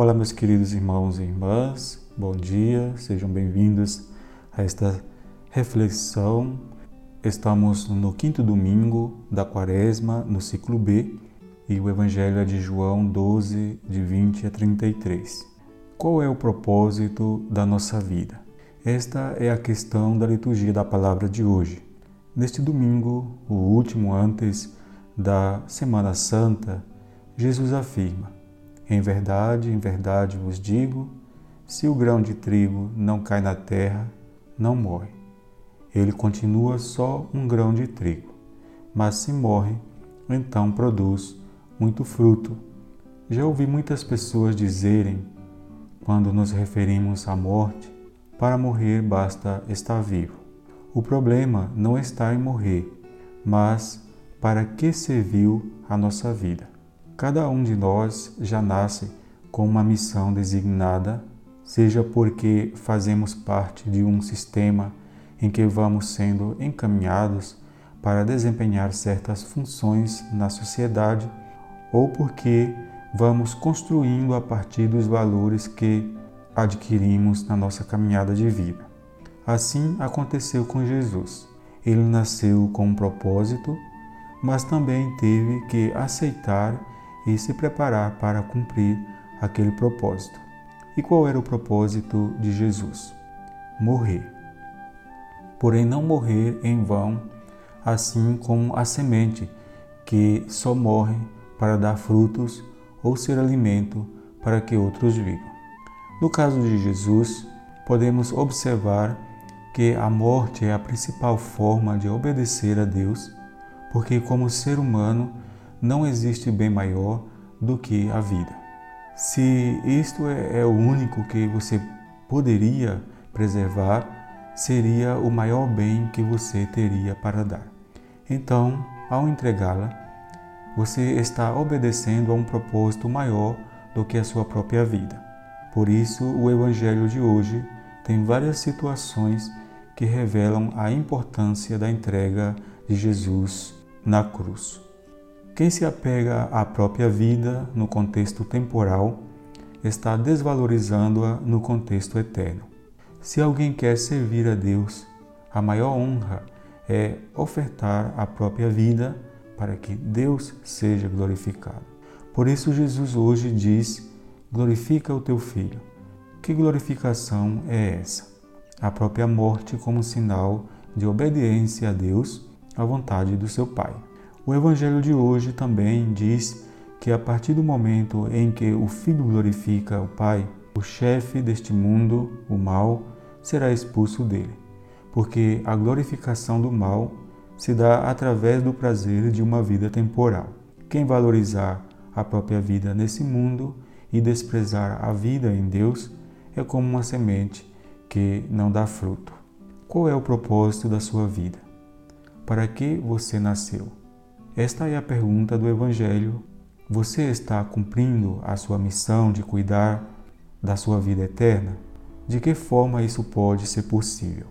Olá, meus queridos irmãos e irmãs, bom dia, sejam bem-vindos a esta reflexão. Estamos no quinto domingo da quaresma, no ciclo B, e o Evangelho é de João 12, de 20 a 33. Qual é o propósito da nossa vida? Esta é a questão da liturgia da palavra de hoje. Neste domingo, o último antes da Semana Santa, Jesus afirma: Em verdade, em verdade vos digo, se o grão de trigo não cai na terra, não morre. Ele continua só um grão de trigo, mas se morre, então produz muito fruto. Já ouvi muitas pessoas dizerem, quando nos referimos à morte, para morrer basta estar vivo. O problema não está em morrer, mas para que serviu a nossa vida. Cada um de nós já nasce com uma missão designada, seja porque fazemos parte de um sistema em que vamos sendo encaminhados para desempenhar certas funções na sociedade, ou porque vamos construindo a partir dos valores que adquirimos na nossa caminhada de vida. Assim aconteceu com Jesus. Ele nasceu com um propósito mas também teve que aceitar e se preparar para cumprir aquele propósito. E qual era o propósito de Jesus? Morrer. Porém, não morrer em vão, assim como a semente que só morre para dar frutos ou ser alimento para que outros vivam. No caso de Jesus, podemos observar que a morte é a principal forma de obedecer a Deus porque, como ser humano, não existe bem maior do que a vida. Se isto é, é o único que você poderia preservar, seria o maior bem que você teria para dar. Então, ao entregá-la, você está obedecendo a um propósito maior do que a sua própria vida. Por isso, o Evangelho de hoje tem várias situações que revelam a importância da entrega de Jesus na cruz. Quem se apega à própria vida no contexto temporal está desvalorizando-a no contexto eterno. Se alguém quer servir a Deus, a maior honra é ofertar a própria vida para que Deus seja glorificado. Por isso, Jesus hoje diz: glorifica o teu filho. Que glorificação é essa? A própria morte como sinal de obediência a Deus à vontade do seu Pai. O Evangelho de hoje também diz que a partir do momento em que o Filho glorifica o Pai, o chefe deste mundo, o mal, será expulso dele, porque a glorificação do mal se dá através do prazer de uma vida temporal. Quem valorizar a própria vida nesse mundo e desprezar a vida em Deus é como uma semente que não dá fruto. Qual é o propósito da sua vida? Para que você nasceu? Esta é a pergunta do Evangelho. Você está cumprindo a sua missão de cuidar da sua vida eterna? De que forma isso pode ser possível?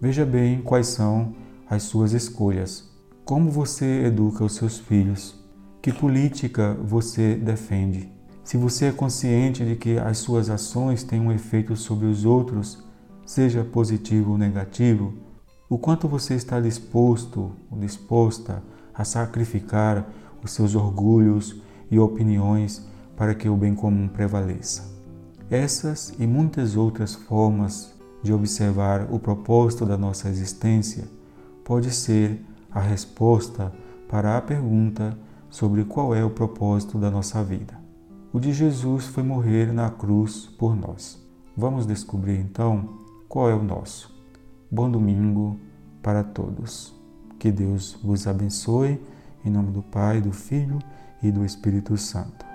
Veja bem quais são as suas escolhas. Como você educa os seus filhos? Que política você defende? Se você é consciente de que as suas ações têm um efeito sobre os outros, seja positivo ou negativo, o quanto você está disposto ou disposta a sacrificar os seus orgulhos e opiniões para que o bem comum prevaleça. Essas e muitas outras formas de observar o propósito da nossa existência pode ser a resposta para a pergunta sobre qual é o propósito da nossa vida. O de Jesus foi morrer na cruz por nós. Vamos descobrir então qual é o nosso. Bom domingo para todos. Que Deus vos abençoe, em nome do Pai, do Filho e do Espírito Santo.